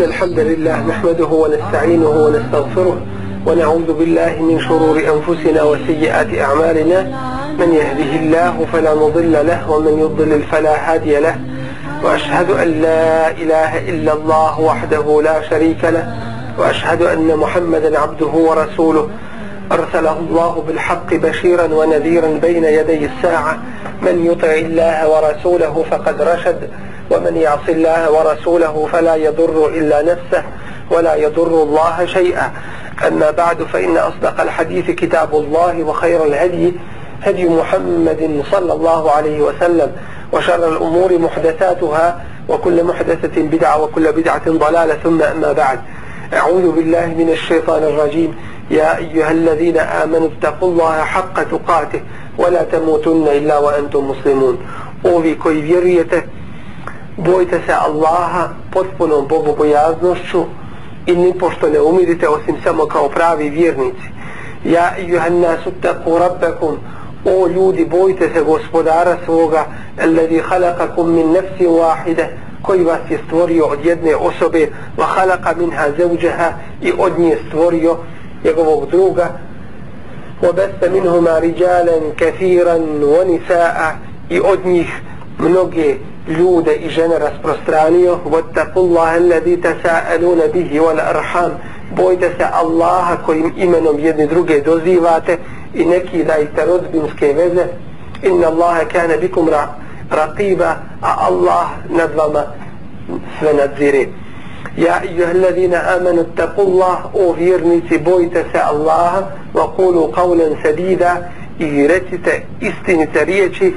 إن الحمد لله نحمده ونستعينه ونستغفره ونعوذ بالله من شرور أنفسنا وسيئات أعمالنا. من يهده الله فلا مضل له ومن يضلل فلا هادي له. وأشهد أن لا إله إلا الله وحده لا شريك له. وأشهد أن محمدا عبده ورسوله. أرسله الله بالحق بشيرا ونذيرا بين يدي الساعة. من يطع الله ورسوله فقد رشد ومن يعص الله ورسوله فلا يضر إلا نفسه ولا يضر الله شيئا. أما بعد فإن أصدق الحديث كتاب الله وخير الهدي هدي محمد صلى الله عليه وسلم وشر الأمور محدثاتها وكل محدثة بدعة وكل بدعة ضلالة ثم أما بعد. أعوذ بالله من الشيطان الرجيم يا أيها الذين آمنوا اتقوا الله حق تقاته ولا تموتن إلا وأنتم مسلمون ovi koji vjerujete bojte se Allaha potpunom bogobojaznošću i ni pošto ne umirite osim samo kao pravi vjernici ja ejuhan nasu taku rabbekum o ljudi bojte se gospodara svoga alladhi khalaqakum min nafsin wahide koji vas je stvorio od jedne osobe wa halaka minha zevđeha i od nje stvorio njegovog druga. Wa besta minhuma riđalen kathiran wa nisa'a i od njih mnoge ljude i žene rasprostranio. Wa taqullaha alladhi tasa'aluna bihi wal arham. Bojte se Allaha kojim imenom jedni druge dozivate i neki dajte rodbinske veze. Inna Allaha kana bikum ra'a raqiba a Allah nad vama sve nadzire. Ja ejuha amanu attaqullah o vjernici bojte se Allaha wa qulu qawlan sadida i recite istinite riječi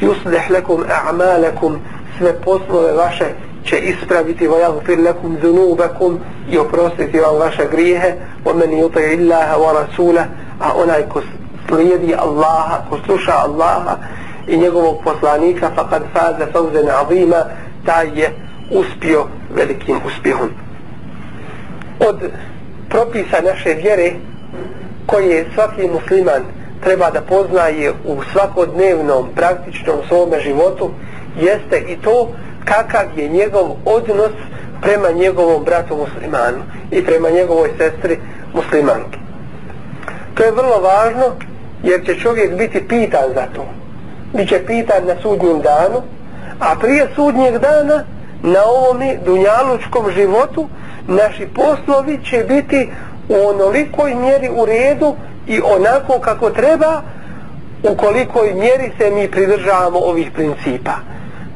yuslih lakum a'malakum sve poslove vaše će ispraviti wa yaghfir lakum dhunubakum i oprostiti vam vaše grijehe wa man yuti illaha wa rasulah a onaj ko slijedi Allaha ko sluša Allaha i njegovog poslanika faqad faza fawzan azima taj je uspio velikim uspjehom od propisa naše vjere koje svaki musliman treba da poznaje u svakodnevnom praktičnom svome životu jeste i to kakav je njegov odnos prema njegovom bratu muslimanu i prema njegovoj sestri muslimanki. To je vrlo važno jer će čovjek biti pitan za to. Biće pitan na sudnjem danu, a prije sudnjeg dana na ovome dunjalučkom životu naši poslovi će biti u onolikoj mjeri u redu i onako kako treba u kolikoj mjeri se mi pridržavamo ovih principa.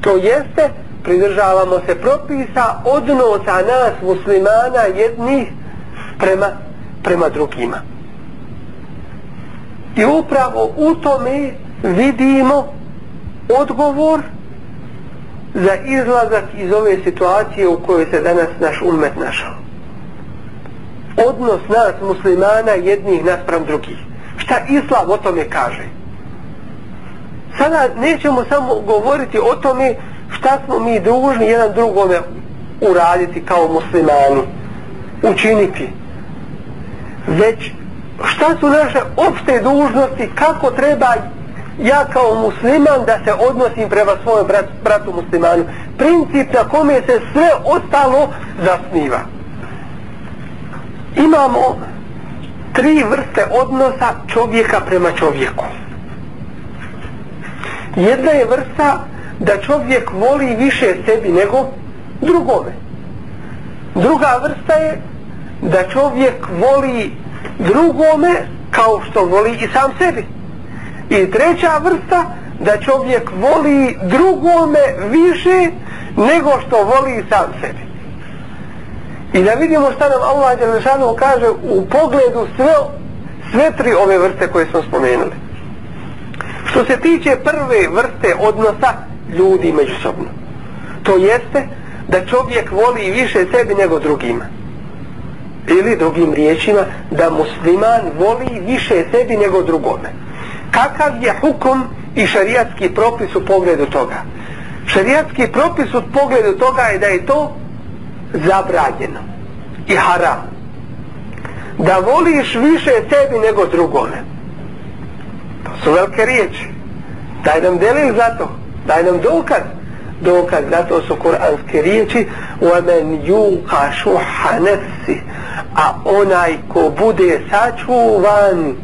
To jeste, pridržavamo se propisa odnosa nas muslimana jednih prema, prema drugima. I upravo u tome vidimo odgovor za izlazak iz ove situacije u kojoj se danas naš umet našao. Odnos nas muslimana jednih naspram drugih. Šta islam o tome kaže? Sada nećemo samo govoriti o tome šta smo mi dužni jedan drugome uraditi kao muslimani, učiniti. Već šta su naše opšte dužnosti, kako treba ja kao musliman da se odnosim prema svojom brat, bratu muslimanu. Princip na kome se sve ostalo zasniva. Imamo tri vrste odnosa čovjeka prema čovjeku. Jedna je vrsta da čovjek voli više sebi nego drugome. Druga vrsta je da čovjek voli drugome kao što voli i sam sebi. I treća vrsta, da čovjek voli drugome više nego što voli sam sebi. I da vidimo šta nam Allah Đelešanu kaže u pogledu sve, sve tri ove vrste koje smo spomenuli. Što se tiče prve vrste odnosa ljudi međusobno. To jeste da čovjek voli više sebi nego drugima. Ili drugim riječima da musliman voli više sebi nego drugome kakav je hukum i šarijatski propis u pogledu toga. Šarijatski propis u pogledu toga je da je to zabranjeno i haram. Da voliš više sebi nego drugome. To su velike riječi. Daj nam delil za to. Daj nam dokaz dokaz zato su kuranske riječi وَمَنْ يُوْقَ شُحَ نَفْسِ a onaj ko bude sačuvan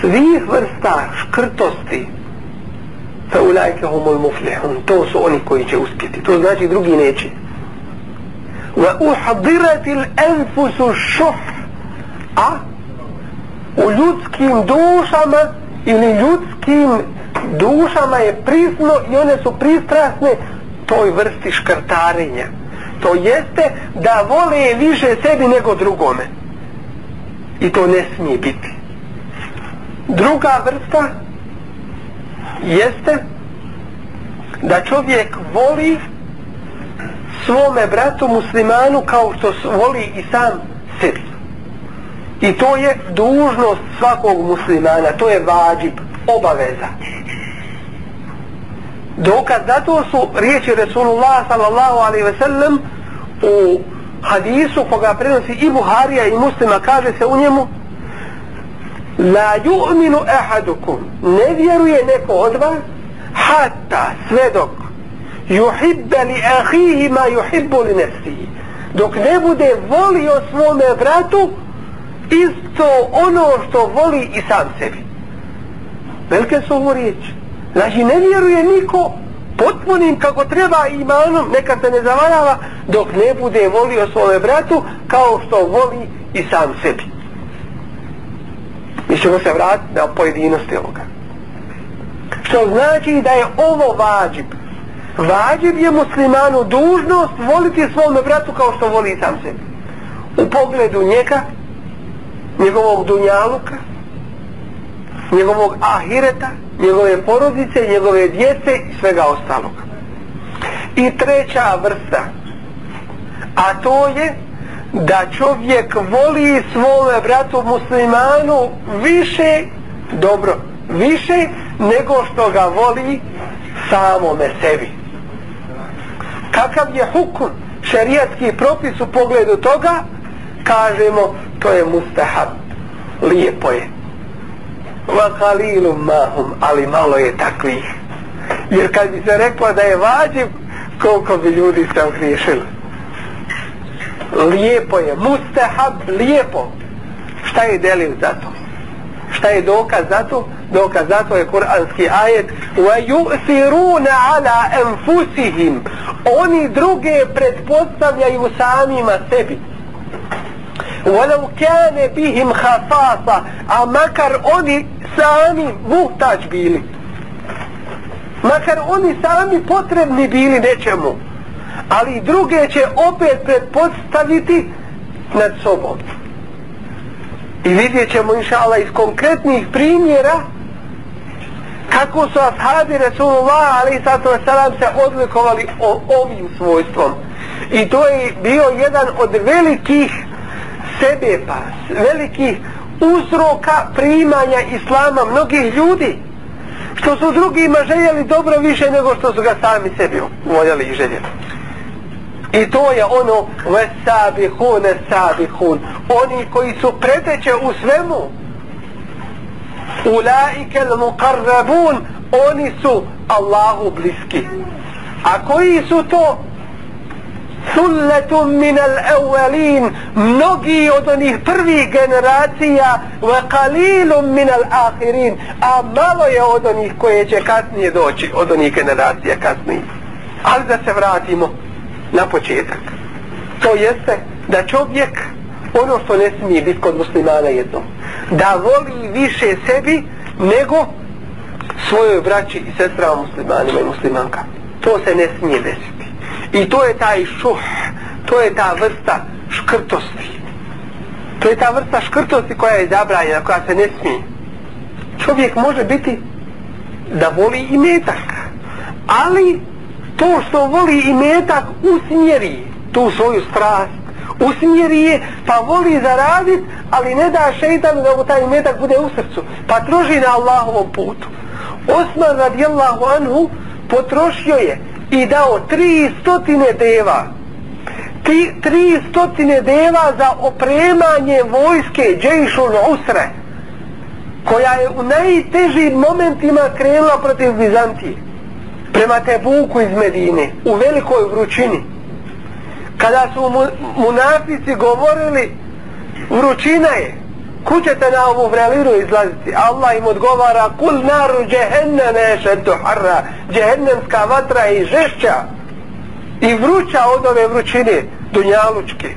svih vrsta škrtosti. Fa ulajke humul muflihun. To su oni koji će uspjeti. To znači drugi neće. Wa uhadirati l'enfusu šuh. A? U ljudskim dušama ili ljudskim dušama je prisno i one su pristrasne toj vrsti škrtarenja. To jeste da vole više sebi nego drugome. I to ne smije biti druga vrsta jeste da čovjek voli svome bratu muslimanu kao što voli i sam sebi. I to je dužnost svakog muslimana to je vađib, obaveza. Dokaz za to su riječi Resulullah sallallahu alaihi ve sellem u hadisu koga prenosi i Buharija i muslima kaže se u njemu la ju'minu ahadukum. Ne vjeruje neko od vas hatta sve dok yuhibba li ahihi ma yuhibbu li nefsihi dok ne bude volio svome bratu isto ono što voli i sam sebi. Velike su ovo riječi. Znači ne vjeruje niko potpunim kako treba imanom neka se ne zavarava, dok ne bude volio svome bratu kao što voli i sam sebi mi ćemo se vratiti na pojedinosti ovoga. Što znači da je ovo vađib. Vađib je muslimanu dužnost voliti svome bratu kao što voli sam sebi. U pogledu njega njegovog dunjaluka njegovog ahireta njegove porodice, njegove djece i svega ostalog i treća vrsta a to je da čovjek voli svome bratu muslimanu više dobro, više nego što ga voli samome sebi. Kakav je hukum šerijatski propis u pogledu toga? Kažemo to je mustahab lijepo je. Wa kalilu mahum ali malo je takvih. Jer kad bi se reklo da je vađiv koliko bi ljudi se ogriješilo lijepo je mustahab lijepo šta je delil za to šta je dokaz za to dokaz za to je kuranski ajet wa yu'thiruna ala anfusihim oni druge pretpostavljaju samima sebi ولو كان بهم خصاصة a makar oni sami muhtač bili makar oni sami potrebni bili nečemu ali druge će opet predpostaviti nad sobom. I vidjet ćemo inšala iz konkretnih primjera kako su ashabi Resulullah ali sato salam se odlikovali o, ovim svojstvom. I to je bio jedan od velikih sebepa, velikih uzroka primanja islama mnogih ljudi što su drugima željeli dobro više nego što su ga sami sebi voljeli i željeli i to je ono vesabihun esabihun oni koji su preteće u svemu. Ulaike muqarrabun oni su Allahu bliski. A koji su to? Sulletum min al-awwalin mnogi od onih prvih generacija wa kalilum min al-akhirin a malo je od onih koje će kasnije doći od onih generacija kasnije ali da se vratimo na početak to jeste da čovjek ono što ne smije biti kod muslimana jedno da voli više sebi nego svojoj braći i sestrama muslimanima i muslimanka to se ne smije desiti I to je taj šuh, to je ta vrsta škrtosti. To je ta vrsta škrtosti koja je zabranjena, koja se ne smije. Čovjek može biti da voli i metak. Ali to što voli i metak usmjeri tu svoju strast. Usmjeri je pa voli zaradit, ali ne da šeitan da mu taj metak bude u srcu. Pa troži na Allahovom putu. Osman radijallahu anhu potrošio je i dao tri stotine deva tri, tri stotine deva za opremanje vojske Džejšun Usre koja je u najtežim momentima krenula protiv Bizantije prema Tebuku iz Medine u velikoj vrućini kada su mu, munafici govorili vrućina je. Kućete na ovu vreliru izlaziti? Allah im odgovara kul naru džehenneme šeddu harra. Džehennemska vatra je i žešća i vruća od ove vrućine dunjalučke.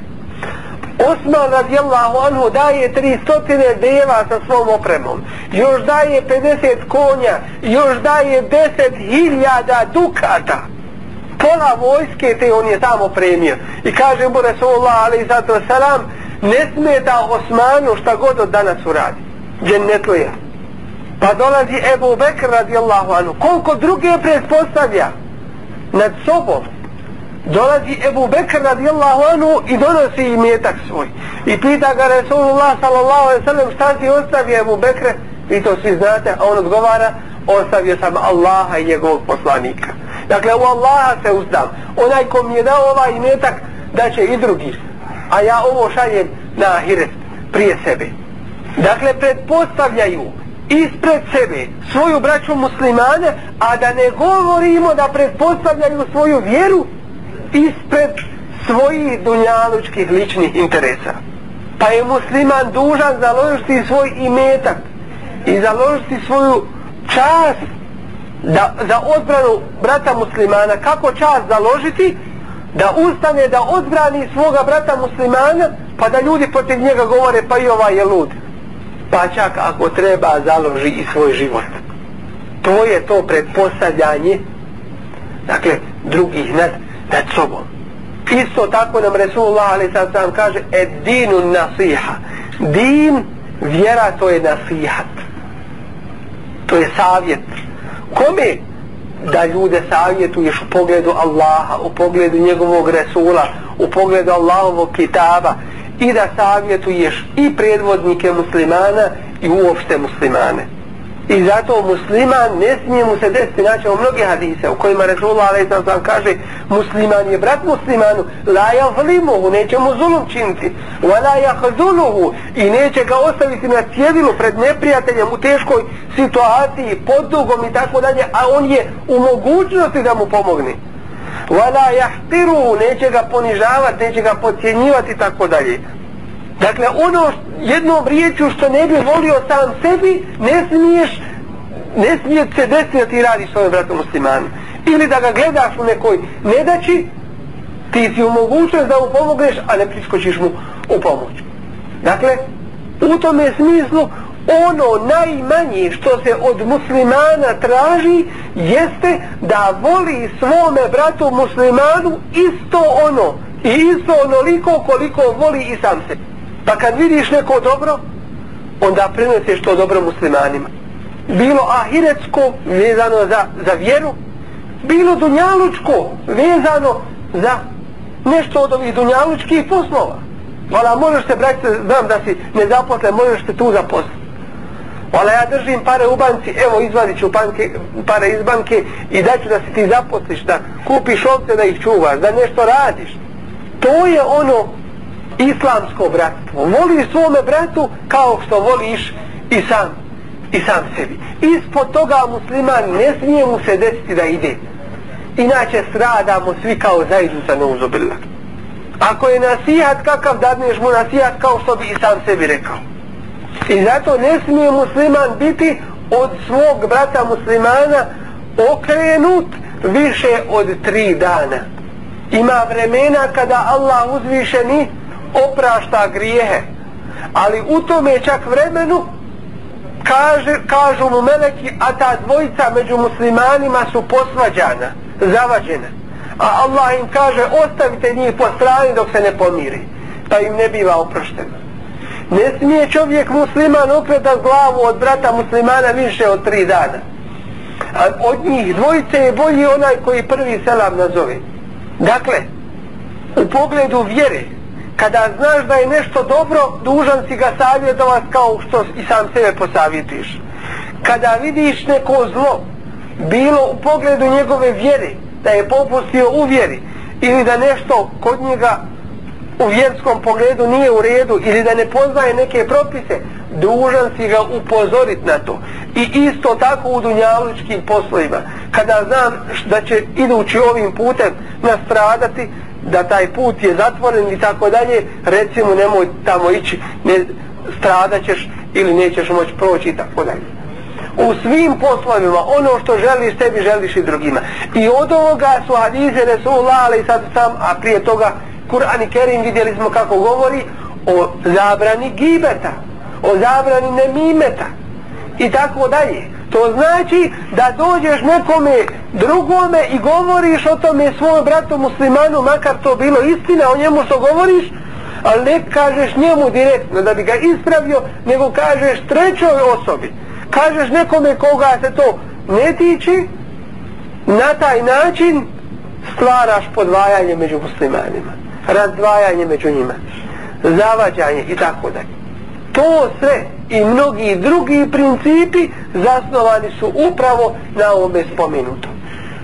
Osman radijallahu anhu daje 300 deva sa svom opremom. Još daje 50 konja još daje 10.000 dukata. Pola vojske te on je tamo premio i kaže mu Resulullah alaih sato salam ne smeta Osmanu šta god od danas uradi. Džennetluje pa dolazi Ebu Bekr radijallahu anhu. Koliko druge predpostavlja? Nad sobom dolazi Ebu Bekr radijallahu anhu i donosi im metak svoj. I pita ga Resulullah sallallahu alaihi sallam šta ti ostavi Ebu Bekr i to svi znate a on odgovara ostavio sam Allaha i njegovog poslanika. Dakle u Allaha se uzdam. Onaj ko mi je dao ovaj metak da će i drugi. A ja ovo šaljem na ahiret prije sebe. Dakle predpostavljaju ispred sebe svoju braću muslimane a da ne govorimo da predpostavljaju svoju vjeru ispred svojih dunjalučkih ličnih interesa. Pa je musliman dužan založiti svoj imetak i založiti svoju čast da, za odbranu brata muslimana. Kako čast založiti? Da ustane, da odbrani svoga brata muslimana, pa da ljudi protiv njega govore, pa i ovaj je lud. Pa čak ako treba založi i svoj život. To je to predpostavljanje, dakle, drugih nad, pred sobom. Isto tako nam Resulullah ali sad sam kaže ed dinu nasiha. Din, vjera to je nasihat. To je savjet. Kome da ljude savjetuješ u pogledu Allaha, u pogledu njegovog Resula, u pogledu Allahovog kitaba i da savjetuješ i predvodnike muslimana i uopšte muslimane. I zato musliman ne smije mu se desiti, znači o mnoge hadise u kojima Resulullah alaih kaže musliman je brat muslimanu, la javlimuhu, neće mu zulum činiti, wa la jahzuluhu i neće ga ostaviti na cjedilu pred neprijateljem u teškoj situaciji, pod dugom i tako dalje, a on je u mogućnosti da mu pomogne. Wa la jahtiruhu, neće ga ponižavati, neće ga podcjenjivati i tako dalje. Dakle, ono jednom riječu što ne bi volio sam sebi, ne smiješ, ne smije se desiti da ti radiš svojom bratom muslimanu. Ili da ga gledaš u nekoj nedaći, ti si u mogućnost da mu pomogneš, a ne priskočiš mu u pomoć. Dakle, u tome smislu, ono najmanje što se od muslimana traži jeste da voli svome bratu muslimanu isto ono i isto onoliko koliko voli i sam sebi. Pa kad vidiš neko dobro, onda preneseš to dobro muslimanima. Bilo ahiretsko vezano za, za vjeru, bilo dunjalučko vezano za nešto od ovih dunjalučkih poslova. Vala, možeš se, braći, znam da si nezaposlen, možeš se tu zaposliti. Vala, ja držim pare u banci, evo izvadit ću banke, pare iz banke i daću da se ti zaposliš, da kupiš ovce da ih čuvaš, da nešto radiš. To je ono islamsko bratstvo. Voli svome bratu kao što voliš i sam, i sam sebi. Ispod toga musliman ne smije mu se desiti da ide. Inače stradamo svi kao zajednica na uzobila. Ako je nasihat kakav dadneš mu nasihat kao što bi i sam sebi rekao. I zato ne smije musliman biti od svog brata muslimana okrenut više od tri dana. Ima vremena kada Allah uzvišeni oprašta grijehe ali u tome čak vremenu kaže, kažu mu meleki a ta dvojica među muslimanima su posvađana zavađena. A Allah im kaže ostavite njih po strani dok se ne pomiri pa im ne biva oprošteno. Ne smije čovjek musliman okretat glavu od brata muslimana više od tri dana. A od njih dvojice je bolji onaj koji prvi selam nazove. Dakle u pogledu vjere kada znaš da je nešto dobro, dužan si ga savjetovati kao što i sam sebe posavjetiš. Kada vidiš neko zlo, bilo u pogledu njegove vjere, da je popustio u vjeri, ili da nešto kod njega u vjerskom pogledu nije u redu, ili da ne poznaje neke propise, dužan si ga upozorit na to i isto tako u dunjalučkim poslovima kada znam da će idući ovim putem nastradati da taj put je zatvoren i tako dalje recimo nemoj tamo ići ne stradaćeš ili nećeš moći proći i tako dalje. U svim poslovima ono što želiš sebi želiš i drugima. I od ovoga su hadize Resulullah ali sad sam a prije toga Kur'an i Kerim vidjeli smo kako govori o zabrani gibeta o zabrani nemimeta i tako dalje to znači da dođeš nekome drugome i govoriš o tome svojom bratu muslimanu makar to bilo istina o njemu što govoriš ali ne kažeš njemu direktno da bi ga ispravio nego kažeš trećoj osobi. Kažeš nekome koga se to ne tiči na taj način stvaraš podvajanje među muslimanima razdvajanje među njima zavađanje i tako dalje to sve i mnogi drugi principi zasnovani su upravo na ovome spomenuto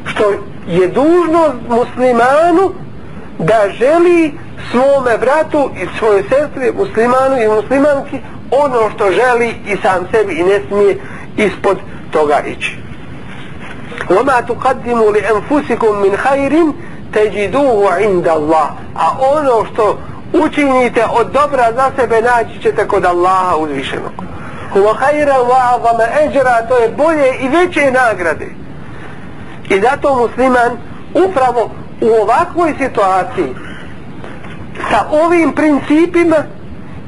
što je dužnost muslimanu da želi svome bratu i svoje sestri muslimanu i muslimanki ono što želi i sam sebi i ne smije ispod toga ići وما تقدموا لأنفسكم من خير تجدوه عند الله a ono što učinite od dobra za sebe naći ćete kod Allaha uzvišenog. Huwa hajra wa a'zama ajra to je bolje i veće nagrade. I zato musliman upravo u ovakvoj situaciji sa ovim principima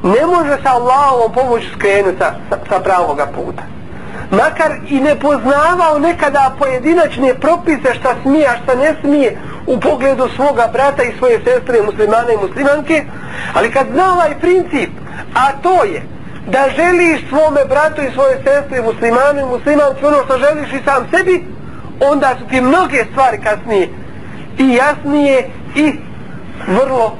ne može sa Allahom pomoći skrenuti sa, sa, sa pravoga puta makar i ne poznavao nekada pojedinačne propise šta smije, a šta ne smije u pogledu svoga brata i svoje sestre muslimane i muslimanke ali kad zna ovaj princip a to je da želiš svome bratu i svoje sestre muslimane i muslimanke ono što želiš i sam sebi onda su ti mnoge stvari kasnije i jasnije i vrlo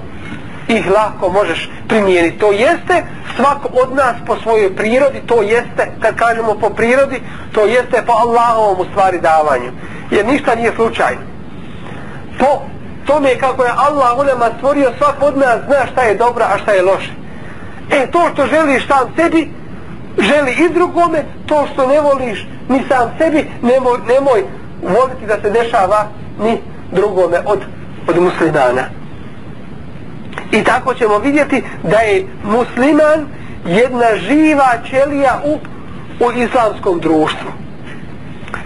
ih lako možeš primijeniti. To jeste svako od nas po svojoj prirodi, to jeste, kad kažemo po prirodi, to jeste po Allahovom u stvari davanju. Jer ništa nije slučajno. Po tome kako je Allah u nama stvorio, svak od nas zna šta je dobro, a šta je loše. E, to što želiš sam sebi, želi i drugome, to što ne voliš ni sam sebi, nemoj, nemoj voliti da se dešava ni drugome od, od muslimana. I tako ćemo vidjeti da je musliman jedna živa ćelija u, u islamskom društvu.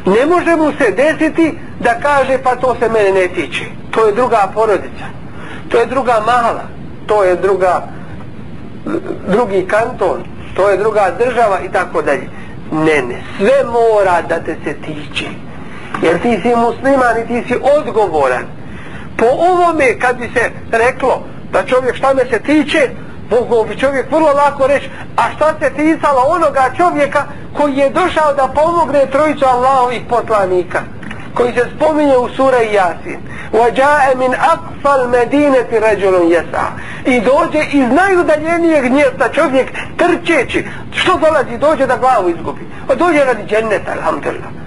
Ne može mu se desiti da kaže pa to se mene ne tiče. To je druga porodica. To je druga mahala. To je druga drugi kanton. To je druga država i tako dalje. Ne, ne. Sve mora da te se tiče. Jer ti si musliman i ti si odgovoran. Po ovome kad bi se reklo da čovjek šta me se tiče, mogu bi čovjek vrlo lako reći, a šta se ticalo onoga čovjeka koji je došao da pomogne trojicu Allahovih poslanika, koji se spominje u sura Jasin. وَجَاءَ مِنْ أَقْفَ الْمَدِينَةِ رَجُلٌ يَسَا I dođe iz najudaljenijeg mjesta čovjek trčeći. Što dolazi? Dođe da glavu izgubi. O dođe radi dženneta, alhamdulillah.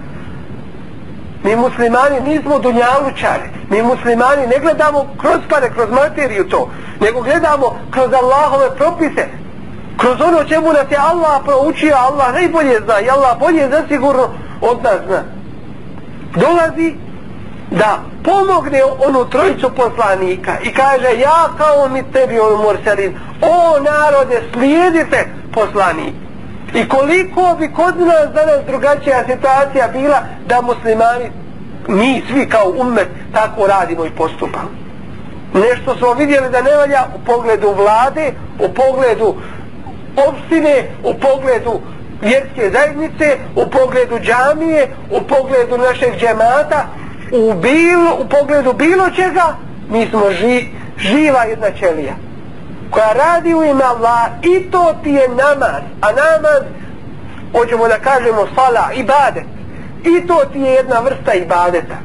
Mi muslimani nismo dunjalučari. Mi muslimani ne gledamo kroz pare, kroz materiju to, nego gledamo kroz Allahove propise, kroz ono čemu nas je Allah proučio, Allah najbolje zna i Allah bolje za sigurno od nas zna. Dolazi da pomogne onu trojicu poslanika i kaže ja kao mi tebi on morsarin, o narode slijedite poslanik. I koliko bi kod nas danas drugačija situacija bila da muslimani mi svi kao umet tako radimo i postupamo. Nešto smo vidjeli da ne valja u pogledu vlade, u pogledu opštine, u pogledu vjerske zajednice, u pogledu džamije, u pogledu našeg džemata, u, bilo, u pogledu bilo čega, mi smo ži, živa jedna ćelija koja radi u ime Allah i to ti je namaz, a namaz, hoćemo da kažemo sala, ibadet, i to ti je jedna vrsta ibadeta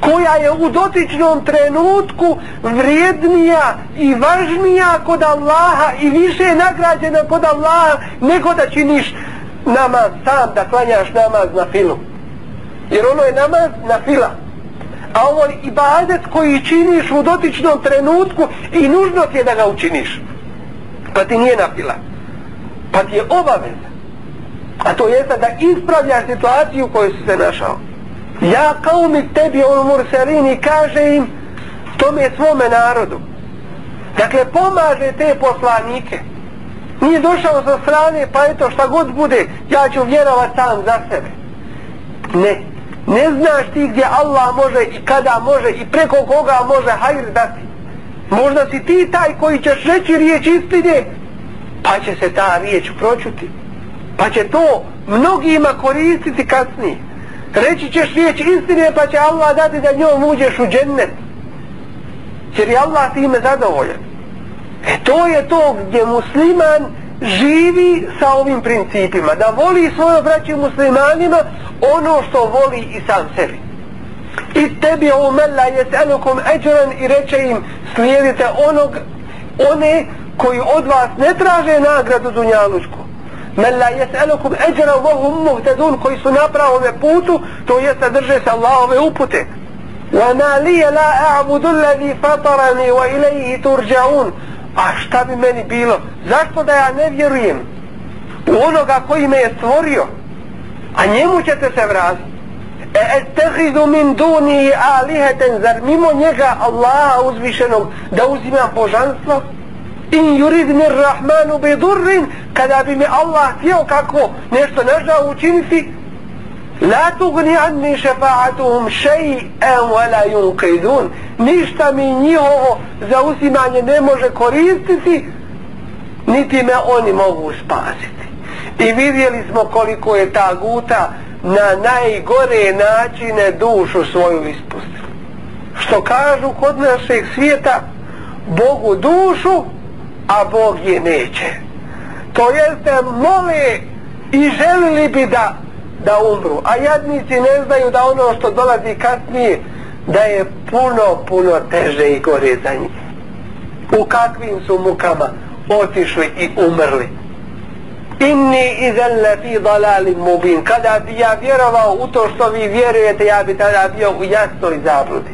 koja je u dotičnom trenutku vrijednija i važnija kod Allaha i više nagrađena kod Allaha nego da činiš namaz sam, da klanjaš namaz na filu. Jer ono je namaz na fila. A ovo je ibadet koji činiš u dotičnom trenutku i nužno ti je da ga učiniš. Pa ti nije napila. Pa ti je obaveza. A to jeste da ispravljaš situaciju u kojoj si se našao. Ja kao mi tebi on murselini kaže im tome svome narodu. Dakle, pomaže te poslanike. Nije došao sa strane, pa eto šta god bude, ja ću vjerovat sam za sebe. Ne. Ne znaš ti gdje Allah može i kada može i preko koga može hajr dati. Možda si ti taj koji ćeš reći riječ istine, pa će se ta riječ pročuti. Pa će to mnogima koristiti kasnije. Reći ćeš riječ istine, pa će Allah dati da njom uđeš u džennet. Jer je Allah time zadovoljan. E to je to gdje musliman živi sa ovim principima. Da voli svoje braće muslimanima ono što voli i sam sebi. I tebi o mella jeselukum eđran i reče im slijedite onog, one koji od vas ne traže nagradu dunjalučku. Mella jeselukum eđran vohum muhtedun koji su na pravome putu, to jeste drže se Allahove upute. وَمَا لِيَ لَا أَعْبُدُ الَّذِي فَطَرَنِي وَإِلَيْهِ تُرْجَعُونَ A šta bi meni bilo? Zašto da ja ne vjerujem u onoga koji me je stvorio? A njemu ćete se vratiti. E ettehidu min duni aliheten, zar mimo njega Allaha uzvišenog da uzimam božanstvo? In yurid mir rahmanu bi durrin, kada bi mi Allah htio kako nešto nežao učiniti, La tugni anni šefa'atuhum še'en wala yunqidun. Ništa mi njihovo zauzimanje ne može koristiti, niti me oni mogu spasiti. I vidjeli smo koliko je ta guta na najgore načine dušu svoju ispustila. Što kažu kod našeg svijeta, Bogu dušu, a Bog je neće. To jeste mole i želili bi da da umru. A jadnici ne znaju da ono što dolazi kasnije, da je puno, puno teže i gore za njih. U kakvim su mukama otišli i umrli. Inni izel fi dalalim mubin. Kada bi ja vjerovao u to što vi vjerujete, ja bi tada bio u jasnoj zabludi.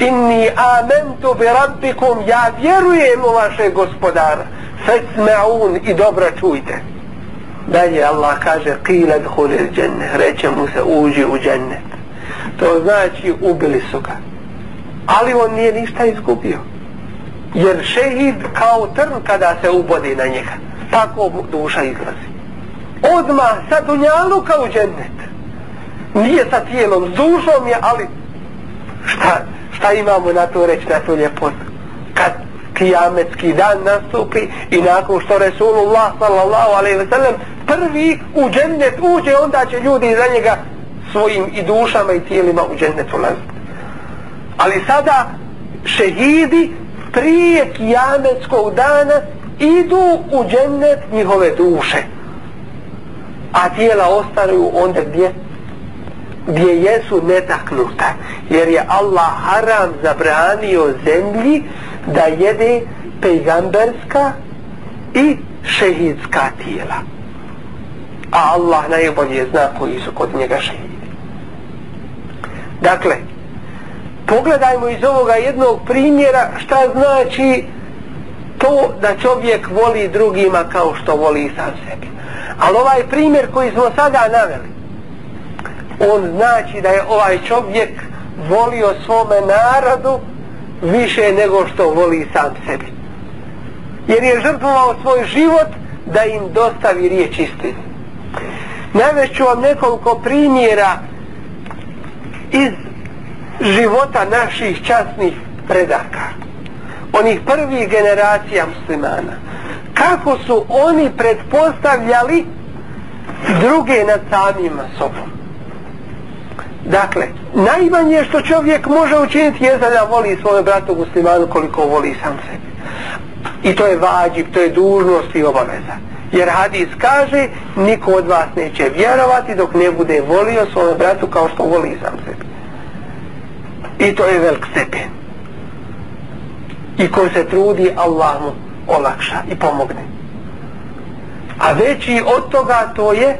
Inni amentu bi rabbikum, ja vjerujem u vaše gospodara. Fesme'un i dobro čujte. Dalje Allah kaže Kila dhuli dženne reče mu se uđi u džennet To znači ubili su ga. Ali on nije ništa izgubio. Jer šehid kao trn kada se ubodi na njega Tako duša izlazi. Odmah sa dunjaluka u džennet. Nije sa tijelom, s dušom je, ali šta, šta imamo na to reći, na to ljepotu? Kad kijametski dan nastupi i nakon što Resulullah sallallahu alaihi ve sellem prvi u džennet uđe, onda će ljudi za njega svojim i dušama i tijelima u džennet ulaziti. Ali sada šehidi prije kijametskog dana idu u džennet njihove duše. A tijela ostaju onda gdje? Gdje jesu netaknuta. Jer je Allah haram zabranio zemlji da jede pejgamberska i šehidska tijela a Allah najbolje zna koji su kod njega šehidi. Dakle, pogledajmo iz ovoga jednog primjera šta znači to da čovjek voli drugima kao što voli sam sebi. Ali ovaj primjer koji smo sada naveli, on znači da je ovaj čovjek volio svome narodu više nego što voli sam sebi. Jer je žrtvovao svoj život da im dostavi riječ istine. Navešću vam nekoliko primjera iz života naših časnih predaka. Onih prvih generacija muslimana. Kako su oni pretpostavljali druge nad samima sobom. Dakle, najmanje što čovjek može učiniti je da voli svoje bratu muslimanu koliko voli sam sebi. I to je vađib, to je dužnost i obaveza. Jer hadis kaže, niko od vas neće vjerovati dok ne bude volio svome bratu kao što voli sam sebi. I to je velik stepen. I ko se trudi, Allah mu olakša i pomogne. A veći od toga to je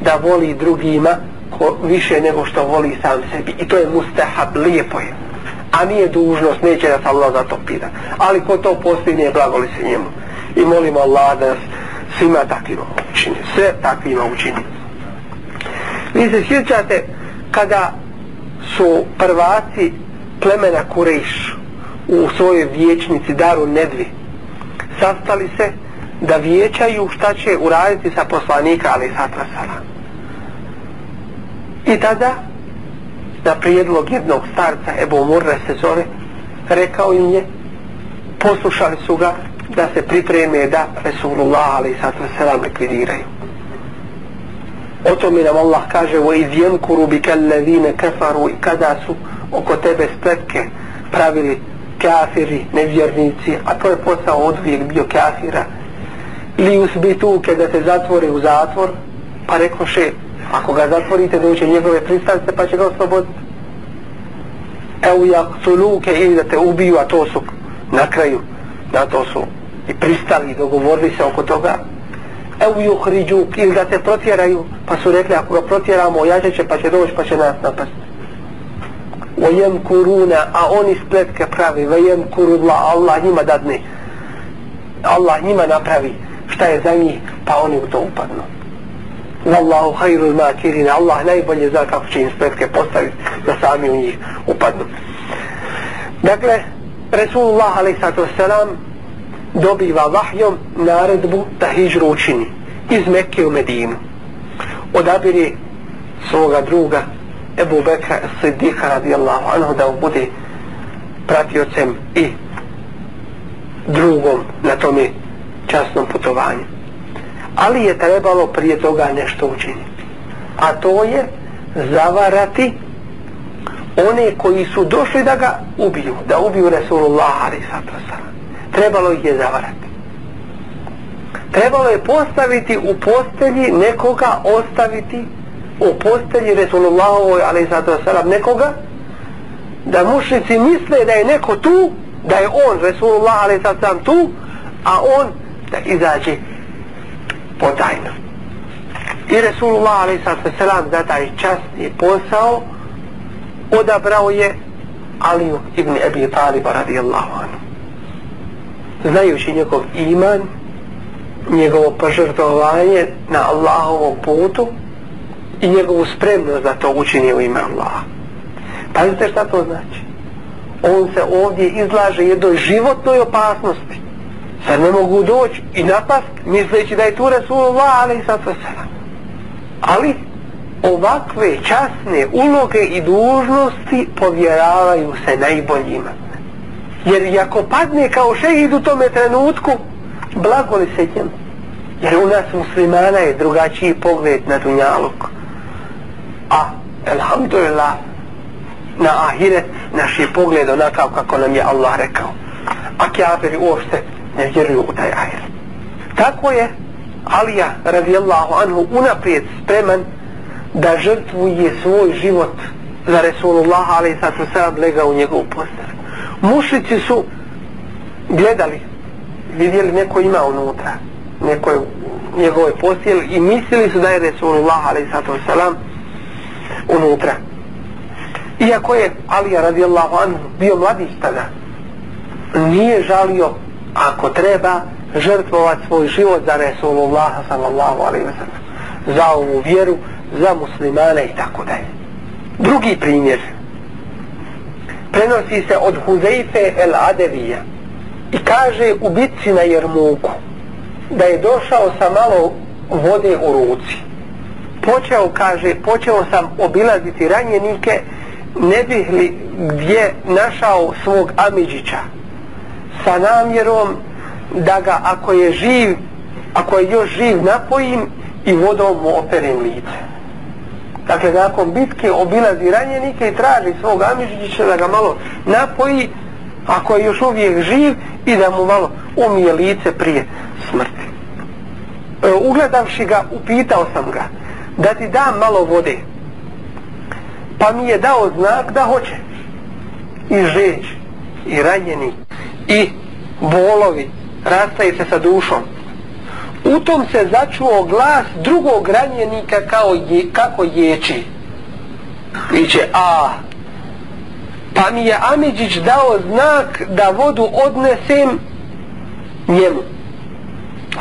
da voli drugima ko više nego što voli sam sebi. I to je mustahab, lijepo je. A nije dužnost, neće da se Allah za to pita. Ali ko to postigne, blagoli se njemu. I molimo Allah da nas svima takvima učini, sve takvima učini. Vi se sjećate kada su prvaci plemena Kurejš u svojoj vječnici Daru Nedvi sastali se da vijećaju šta će uraditi sa poslanika Ali Satra I tada na prijedlog jednog starca Ebu Murre se zove rekao im je poslušali su ga da se pripreme da Resulullah Ali Satra Sala likvidiraju. O tome nam Allah kaže wa iz yankuru bika alladhina kafaru kada su oko tebe spletke pravili kafiri, nevjernici, a to je posao od uvijek bio kafira. Li usbitu kada te zatvore u zatvor, pa rekoše, ako ga zatvorite, doće njegove pristance, pa će ga osloboditi. Evo jak suluke ili e, da te ubiju, a to su na kraju, na to su i pristali, dogovorili se oko toga, evo ju hriđu ili da te protjeraju pa su rekli ako ga protjeramo jače će pa će doći pa će nas napasti. vajem kuruna a oni spletke pravi vajem kurula Allah njima dadne Allah njima napravi šta je za njih pa oni u to upadnu Wallahu hayrul makirin Allah najbolje zna kako će im spletke postaviti da sami u njih upadnu dakle Resulullah a.s. dobiva vahjom naredbu da hijđru učini iz Mekke u Medinu. Odabiri svoga druga Ebu Bekra Siddiqa radijallahu anhu da bude pratiocem i drugom na tome časnom putovanju. Ali je trebalo prije toga nešto učiniti. A to je zavarati one koji su došli da ga ubiju, da ubiju Resulullah alaihi sallam trebalo ih je zavarati. Trebalo je postaviti u postelji nekoga, ostaviti u postelji Resulullahovoj, ali zato nekoga, da mušnici misle da je neko tu, da je on, Resulullah, ali sad tu, a on da izađe potajno. I Resulullah, ali sad salam, za taj časni posao, odabrao je Aliju ibn Abi Talib radijallahu anhu znajući njegov iman, njegovo požrtovanje na Allahovom putu i njegovu spremnost da to učini u ime Allaha. Pazite šta to znači? On se ovdje izlaže jednoj životnoj opasnosti. Sad ne mogu doći i napast misleći da je tu Resulullah, ali sad to Ali ovakve časne uloge i dužnosti povjeravaju se najboljima. Jer ako padne kao šehid u tome trenutku, blago li se njemu? Jer u nas muslimana je drugačiji pogled na dunjaluk. A, elhamdulillah, na ahiret naš je pogled onakav kako nam je Allah rekao. A kjaberi uopšte ne vjeruju u taj ahiret. Tako je Alija radijallahu anhu unaprijed spreman da žrtvuje svoj život za Resulullah ali sad su sad lega u njegovu postar. mušici su gledali vidjeli neko ima unutra neko je njegove posijeli i mislili su da je Resulullah a.s. unutra iako je Alija radijallahu anhu bio mladić tada nije žalio ako treba žrtvovati svoj život za Resulullah sallallahu alaihi wa sallam. Za ovu vjeru za muslimane i tako dalje. Drugi primjer. Prenosi se od Huzeife el Adevija i kaže u bitci na Jermuku da je došao sa malo vode u ruci. Počeo kaže počeo sam obilaziti ranjenike ne bih li gdje našao svog Amidžića sa namjerom da ga ako je živ ako je još živ napojim i vodom mu operem lice Dakle, nakon bitke obilazi ranjenike i traži svog Amižića da ga malo napoji, ako je još uvijek živ, i da mu malo umije lice prije smrti. E, ugledavši ga, upitao sam ga da ti dam malo vode. Pa mi je dao znak da hoće. I žeć, i ranjeni, i bolovi, rastaje se sa dušom u tom se začuo glas drugog ranjenika kao je, kako ječi. Viće, a, pa mi je Amidžić dao znak da vodu odnesem njemu.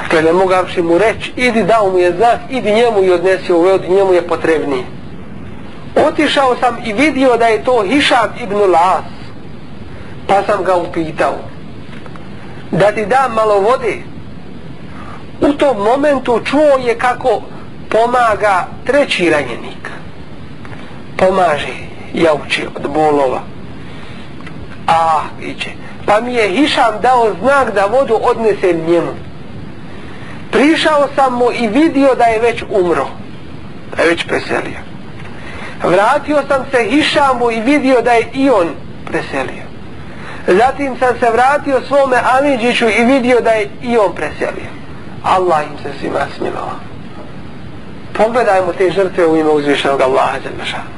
Dakle, ne mogavši mu reći, idi dao mu je znak, idi njemu i odnesi ovo, od njemu je potrebniji. Otišao sam i vidio da je to Hišam ibn Las, pa sam ga upitao, da ti dam malo vode. U tom momentu čuo je kako pomaga treći ranjenik. Pomaže, jauči od bolova. A, iće. Pa mi je Hišam dao znak da vodu odnesem njemu. Prišao sam mu i vidio da je već umro. Da je već preselio. Vratio sam se Hišamu i vidio da je i on preselio. Zatim sam se vratio svome Amidžiću i vidio da je i on preselio. Allah im se svima smilova. Pogledajmo te žrtve u ime uzvišenog Allaha Đelmešanu.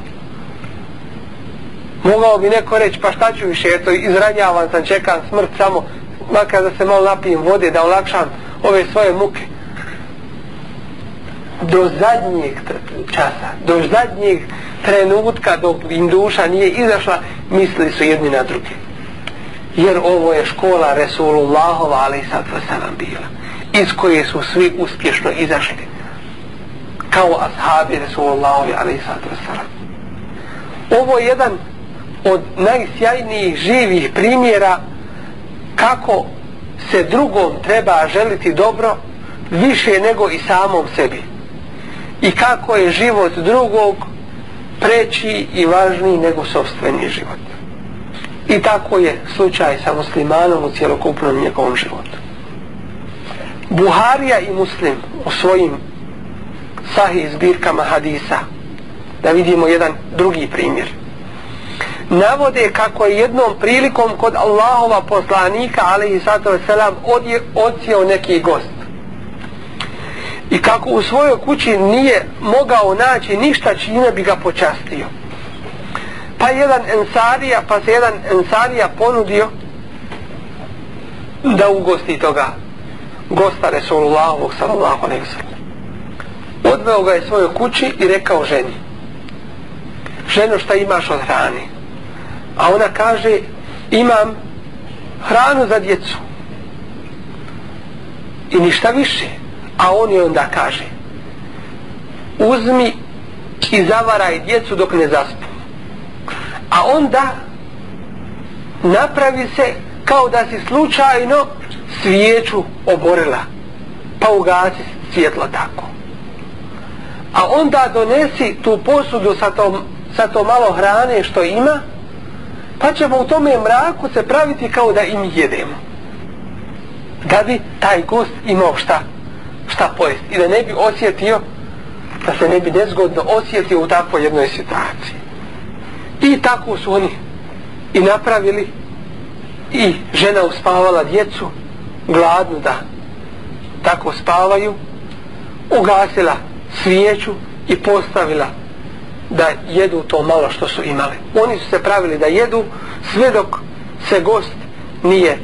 Mogao bi neko reći, pa šta ću više, eto, izranjavan sam, čekam smrt samo, makar da se malo napijem vode, da olakšam ove svoje muke. Do zadnjeg časa, do zadnjeg trenutka dok im duša nije izašla, misli su jedni na drugi. Jer ovo je škola Resulullahova, ali sad vasalam nam bila, iz koje su svi uspješno izašli. Kao ashabi Resulullahovi, ali sad vasalam Ovo je jedan od najsjajnijih živih primjera kako se drugom treba želiti dobro više nego i samom sebi. I kako je život drugog preći i važniji nego sobstveni život i tako je slučaj sa muslimanom u cjelokupnom njegovom životu. Buharija i muslim u svojim sahih zbirkama hadisa da vidimo jedan drugi primjer navode kako je jednom prilikom kod Allahova poslanika alaihi sato selam odsjeo neki gost. I kako u svojoj kući nije mogao naći ništa čime bi ga počastio pa jedan ensarija pa se jedan ensarija ponudio da ugosti toga gosta Resulullahovog sallallahu alaihi sallam. Odveo ga je svojoj kući i rekao ženi ženo šta imaš od hrane? a ona kaže imam hranu za djecu. I ništa više. A on je onda kaže uzmi i zavaraj djecu dok ne zaspu a onda napravi se kao da si slučajno svijeću oborila pa ugasi svjetlo tako. A onda donesi tu posudu sa tom, sa to malo hrane što ima pa ćemo u tome mraku se praviti kao da im jedemo. Da bi taj gost imao šta šta pojesti. I da ne bi osjetio da se ne bi nezgodno osjetio u takvoj jednoj situaciji i tako su oni i napravili i žena uspavala djecu gladnu da tako spavaju ugasila svijeću i postavila da jedu to malo što su imali. Oni su se pravili da jedu sve dok se gost nije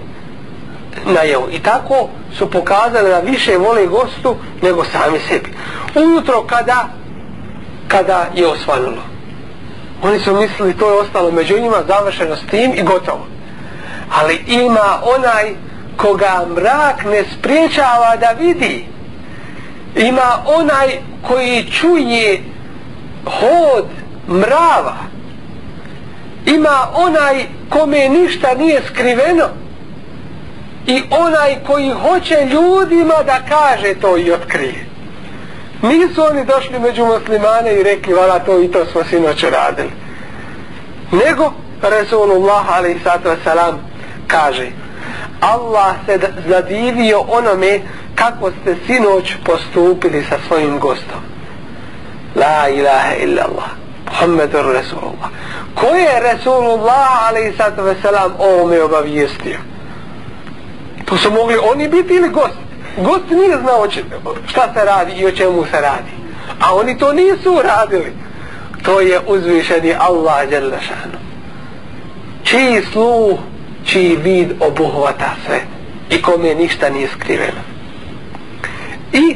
najeo. I tako su pokazali da više vole gostu nego sami sebi. Ujutro kada kada je osvanulo. Oni su mislili to je ostalo među njima završeno s tim i gotovo. Ali ima onaj koga mrak ne spriječava da vidi. Ima onaj koji čuje hod mrava ima onaj kome ništa nije skriveno i onaj koji hoće ljudima da kaže to i otkrije nisu oni došli među muslimane i rekli vala to i to smo sinoć radili nego Resulullah alaih sato salam kaže Allah se zadivio onome kako ste sinoć postupili sa svojim gostom La ilaha illa Allah. Muhammedur Resulullah. Ko je Resulullah alaihi sallatu wasalam ovome obavijestio? To su mogli oni biti ili gost? Gost nije znao šta se radi i o čemu se radi. A oni to nisu radili. To je uzvišeni Allah Đerlešanu. Čiji sluh, čiji vid obuhvata sve. I kome ništa nije skriveno. I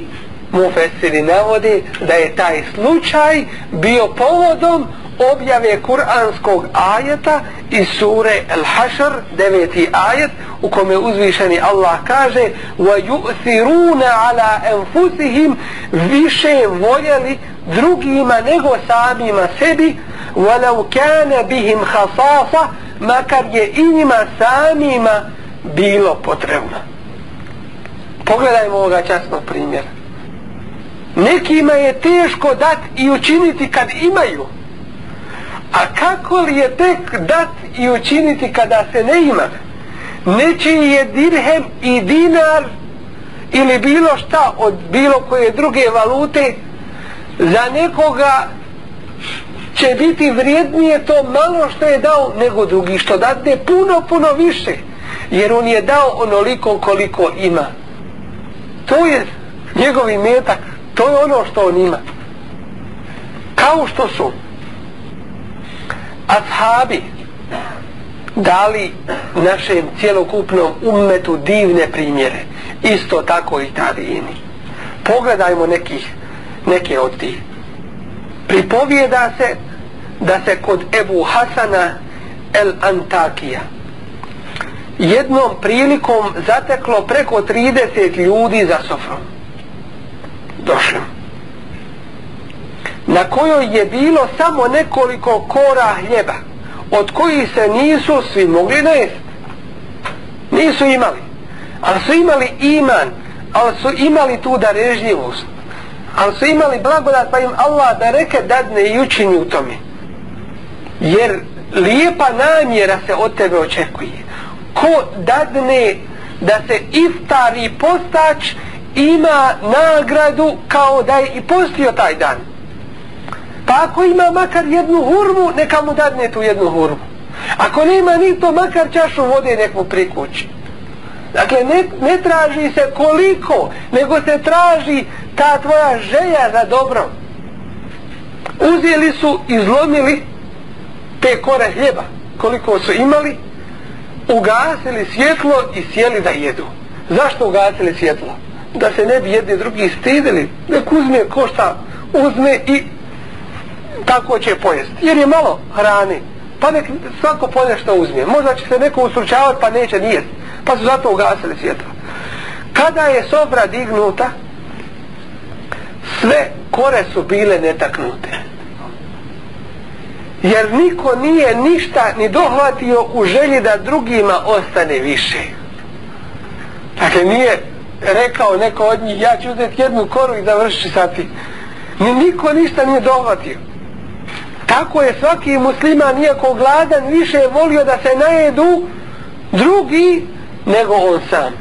mufesiri navode da je taj slučaj bio povodom objave kuranskog ajeta iz sure Al-Hashr, deveti ajet, u kome uzvišeni Allah kaže وَيُؤْثِرُونَ عَلَىٰ أَنفُسِهِمْ više voljeli drugima nego samima sebi وَلَوْ كَانَ بِهِمْ خَصَاصَ makar je i njima samima bilo potrebno. Pogledajmo ovoga časnog primjera. Nekima je teško dat i učiniti kad imaju. A kako li je tek dat i učiniti kada se ne ima? Nečiji je dirhem i dinar ili bilo šta od bilo koje druge valute za nekoga će biti vrijednije to malo što je dao nego drugi što dadne puno puno više jer on je dao onoliko koliko ima to je njegovi metak to je ono što on ima kao što su ashabi dali našem cjelokupnom ummetu divne primjere. Isto tako i tabijini. pogledajmo nekih neke od tih. Pripovijeda se da se kod Ebu Hasana el Antakija jednom prilikom zateklo preko 30 ljudi za sofrom. Došli na kojoj je bilo samo nekoliko kora hljeba od kojih se nisu svi mogli najesti. Nisu imali ali su imali iman ali su imali tu darežljivost ali su imali blagodat pa im Allah da reke dadne i učini u tome. Jer lijepa namjera se od tebe očekuje. Ko dadne da se iftari postač ima nagradu kao da je i postio taj dan pa ako ima makar jednu hurmu neka mu dadne tu jednu hurmu. Ako nema ni to makar čašu vode nek mu prikući. Dakle ne, ne traži se koliko nego se traži ta tvoja želja za dobro. Uzeli su izlomili te kore hljeba koliko su imali ugasili svjetlo i sjeli da jedu. Zašto ugasili svjetlo? Da se ne bi jedni drugi stidili nek uzme ko šta uzme i tako će pojesti. Jer je malo hrane. Pa nek svako pone što uzme. Možda će se neko usručavati pa neće nijest pa su zato ugasili svjetlo. Kada je sobra dignuta sve kore su bile netaknute. Jer niko nije ništa ni dohvatio u želji da drugima ostane više. Dakle nije rekao neko od njih ja ću uzeti jednu koru i završiti sati. ni niko ništa nije dohvatio tako je svaki musliman iako gladan više volio da se najedu drugi nego on sam.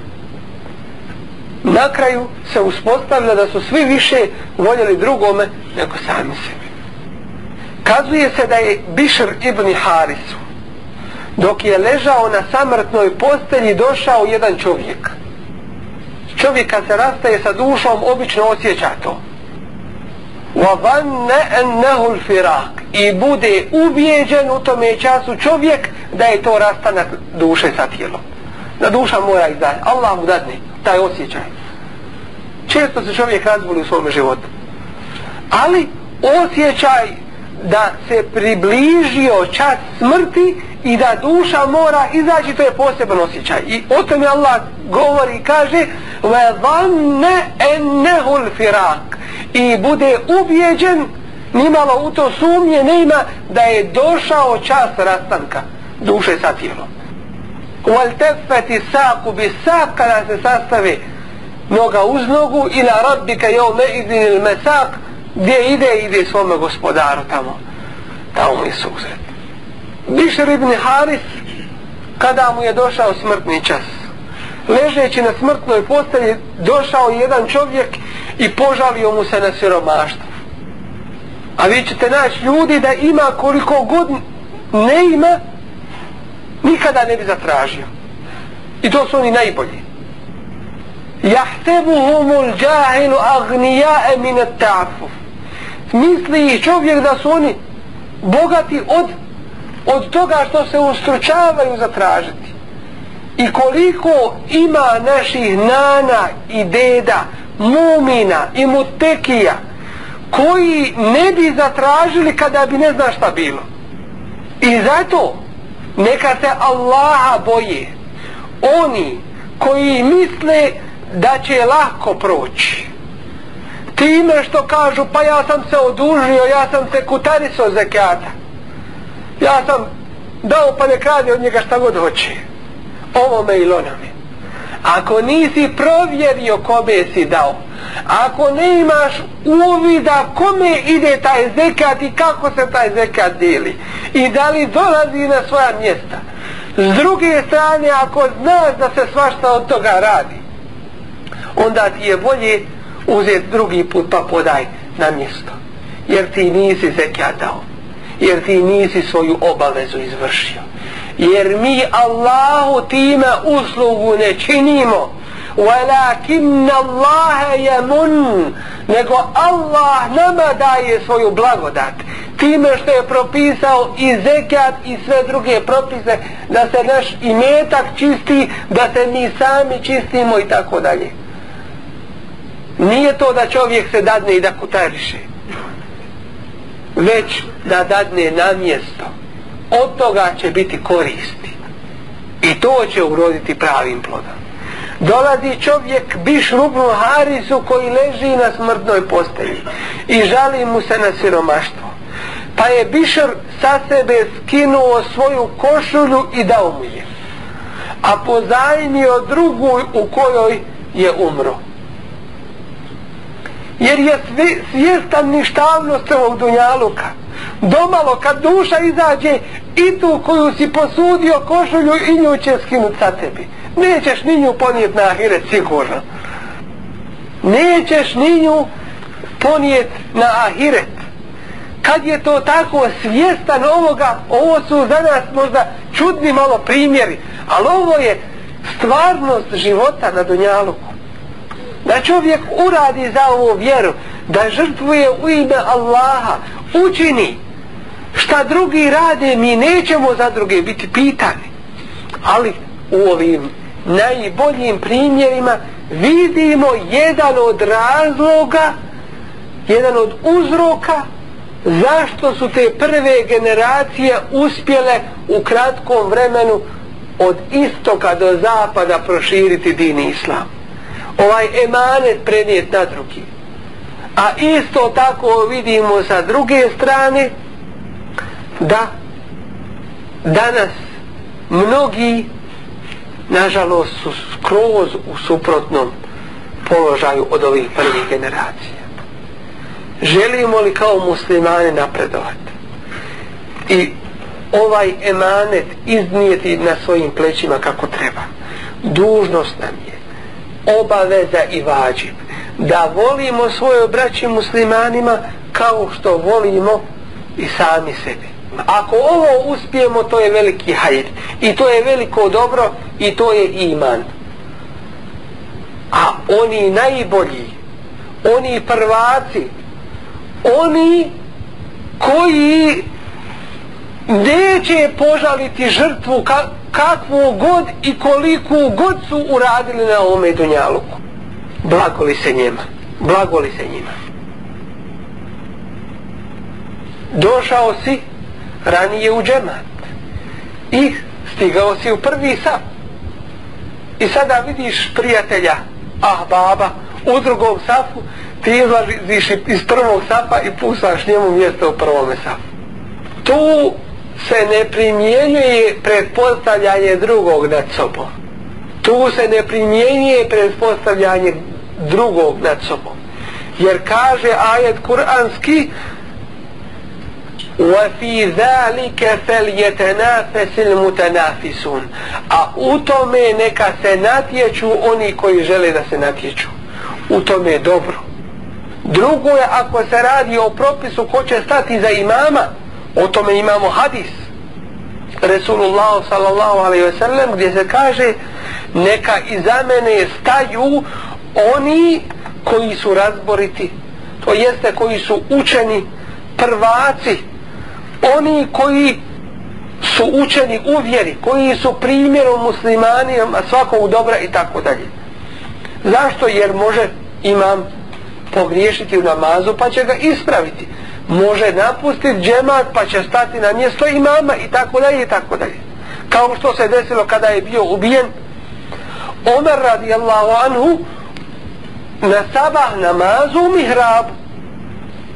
Na kraju se uspostavlja da su svi više voljeli drugome nego sami sebi. Kazuje se da je Bišr ibn Harisu dok je ležao na samrtnoj postelji došao jedan čovjek. Čovjek kad se rastaje sa dušom obično osjeća to. وَظَنَّ أَنَّهُ الْفِرَاقِ i bude ubijeđen u tome času čovjek da je to rastanak duše sa tijelom da duša mora izdati Allah mu dadne taj osjećaj često se čovjek razboli u svom životu ali osjećaj da se približio čas smrti i da duša mora izaći, to je poseban osjećaj. I o tome Allah govori i kaže وَظَنَّ أَنَّهُ الْفِرَاقِ i bude ubijeđen nimalo u to sumnje ne ima da je došao čas rastanka duše sa tijelom. وَالْتَفَّتِ سَاقُ بِسَاقُ kada se sastave noga uz nogu ila rabbika yawma idin al-masaq gdje ide ide svome gospodaru tamo tamo mu je susret Bišer ibn Haris kada mu je došao smrtni čas. Ležeći na smrtnoj postelji došao jedan čovjek i požalio mu se na siromaštvo. A vi ćete naći ljudi da ima koliko god ne ima nikada ne bi zatražio. I to su oni najbolji. Jahsebuhumul džahilu agnijae minet ta'afuf. Misli čovjek da su oni bogati od od toga što se ustručavaju zatražiti. I koliko ima naših nana i deda mumina i mutekija koji ne bi zatražili kada bi ne zna šta bilo. I zato neka se Allaha boje. Oni koji misle da će lako proći. Time što kažu pa ja sam se odužio ja sam se kutarisao zekata ja sam dao pa nek radi od njega šta god hoće. Ovome ili onome ako nisi provjerio kome si dao ako ne imaš uvida kome ide taj zekat i kako se taj zekat deli i da li dolazi na svoja mjesta. S druge strane ako znaš da se svašta od toga radi onda ti je bolje uzeti drugi put pa podaj na mjesto jer ti nisi zekat dao jer ti nisi svoju obavezu izvršio. Jer mi Allahu time uslugu ne činimo. Walakin Allah yamun. Nego Allah nama daje svoju blagodat. Time što je propisao i zekat i sve druge propise da se naš imetak čisti da se mi sami čistimo i tako dalje. Nije to da čovjek se dadne i da kutariše već da dadne na mjesto. Od toga će biti koristi. I to će uroditi pravim plodom. Dolazi čovjek biš rubnu harisu koji leži na smrtnoj postelji i žali mu se na siromaštvo. Pa je bišar sa sebe skinuo svoju košulju i dao mu je. A pozajmio drugu u kojoj je umro jer je svjestan ništavnost ovog dunjaluka. Domalo kad duša izađe i tu koju si posudio košulju i nju će skinut sa tebi. Nećeš ni nju ponijeti na ahiret sigurno. Nećeš ni nju ponijeti na ahiret. Kad je to tako svjestan ovoga ovo su za nas možda čudni malo primjeri ali ovo je stvarnost života na Dunjaluku da čovjek uradi za ovu vjeru da žrtvuje u ime Allaha učini. Šta drugi rade mi nećemo za druge biti pitani. Ali u ovim najboljim primjerima vidimo jedan od razloga jedan od uzroka zašto su te prve generacije uspjele u kratkom vremenu od istoka do zapada proširiti din islam ovaj emanet prenijet na drugi. A isto tako vidimo sa druge strane da danas mnogi nažalost su skroz u suprotnom položaju od ovih prvih generacija. Želimo li kao muslimani napredovati i ovaj emanet iznijeti na svojim plećima kako treba. Dužnost nam je obaveza i vađib. Da volimo svoje braće muslimanima kao što volimo i sami sebi ako ovo uspijemo to je veliki hajr. I to je veliko dobro i to je iman. A oni najbolji oni prvaci oni koji neće požaliti žrtvu kakvu god i koliku god su uradili na ovome dunjaluku. Blagoli se njima blagoli se njima. Došao si ranije u džemat i stigao si u prvi sap i sada vidiš prijatelja ah baba u drugom safu ti izlaziš iz prvog sapa i pusaš njemu mjesto u prvome safu. Tu se ne primjenjuje predpostavljanje drugog nad sobom. Tu se ne primjenjuje predpostavljanje drugog nad sobom. Jer kaže ajet kuranski وَفِي ذَلِكَ فَلْيَتَنَافَسِ الْمُتَنَافِسُونَ A u tome neka se natječu oni koji žele da se natječu. U tome je dobro. Drugo je ako se radi o propisu ko će stati za imama, o tome imamo hadis. Resulullah sallallahu alaihi ve sellem gdje se kaže neka iza mene staju oni koji su razboriti, to jeste koji su učeni prvaci, oni koji su učeni u vjeri, koji su primjerom muslimanima svakog dobra i tako dalje. Zašto? Jer može imam pogriješiti u namazu pa će ga ispraviti. Može napustiti džemat pa će stati na mjesto imama i tako dalje i tako dalje. Kao što se desilo kada je bio ubijen Omer radijallahu anhu na sabah namazu u mihrabu.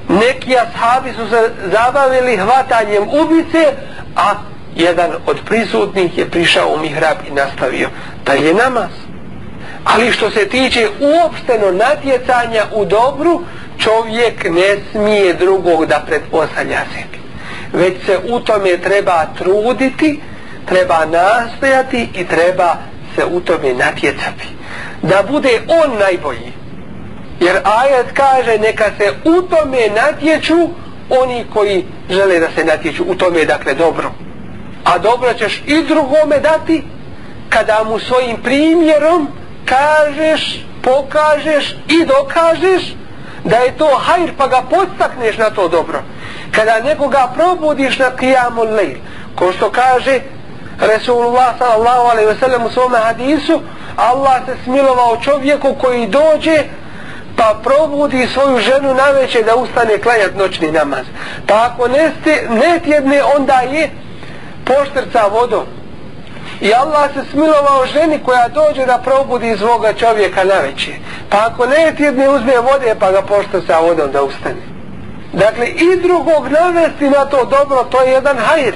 Neki ashabi su se zabavili hvatanjem ubice, a jedan od prisutnih je prišao u mihrab i nastavio da je namaz. Ali što se tiče uopšteno natjecanja u dobru, čovjek ne smije drugog da pretpostavlja sebi. Već se u tome treba truditi, treba nastojati i treba se u tome natjecati. Da bude on najbolji. Jer ajet kaže neka se u tome natječu oni koji žele da se natječu u tome dakle dobro. A dobro ćeš i drugome dati kada mu svojim primjerom kažeš, pokažeš i dokažeš da je to hajr pa ga podstakneš na to dobro. Kada nekoga probudiš na kijamu lejl, ko što kaže Resulullah sallallahu alaihi ve sellem u svome hadisu, Allah se smilovao čovjeku koji dođe pa probudi svoju ženu na veće da ustane klanjati noćni namaz. Pa ako ne, ste, ne tjedne, onda je poštrca vodom. I Allah se smilovao ženi koja dođe da probudi svoga čovjeka na veće. Pa ako ne tjedne, uzme vode pa ga poštrca vodom da ustane. Dakle, i drugog navesti na to dobro, to je jedan hajr.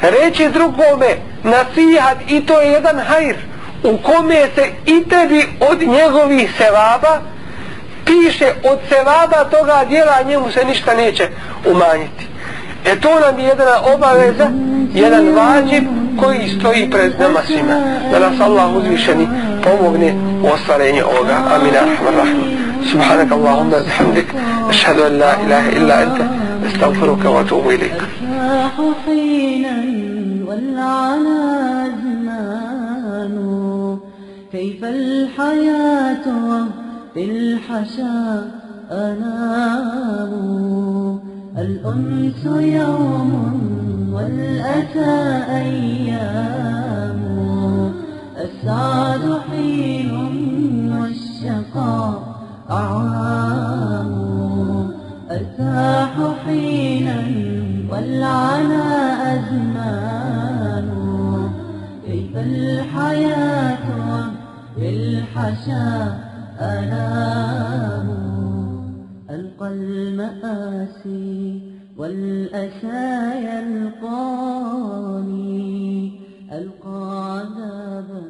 Reći drugome, nasihat, i to je jedan hajr u kome se i tebi od njegovih sevaba piše od sevaba toga djela njemu se ništa neće umanjiti e to nam je jedna obaveza jedan vađib koji stoji pred nama svima da nas Allah uzvišeni pomogne u ostvarenju ovoga amin arhamar rahim سبحانك اللهم بحمدك أشهد أن لا إله إلا أنت أستغفرك وأتوب إليك كيف الحياة في الحشا أنام الأنس يوم والأسى أيام. السعد حين والشقاء أعوام. الساح حينا والعنا أزمان. كيف الحياة في الحشا أنام. فوق المآسي والأشايا القاني. ألقى عذابا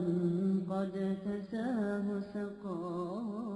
قد تساه سقاني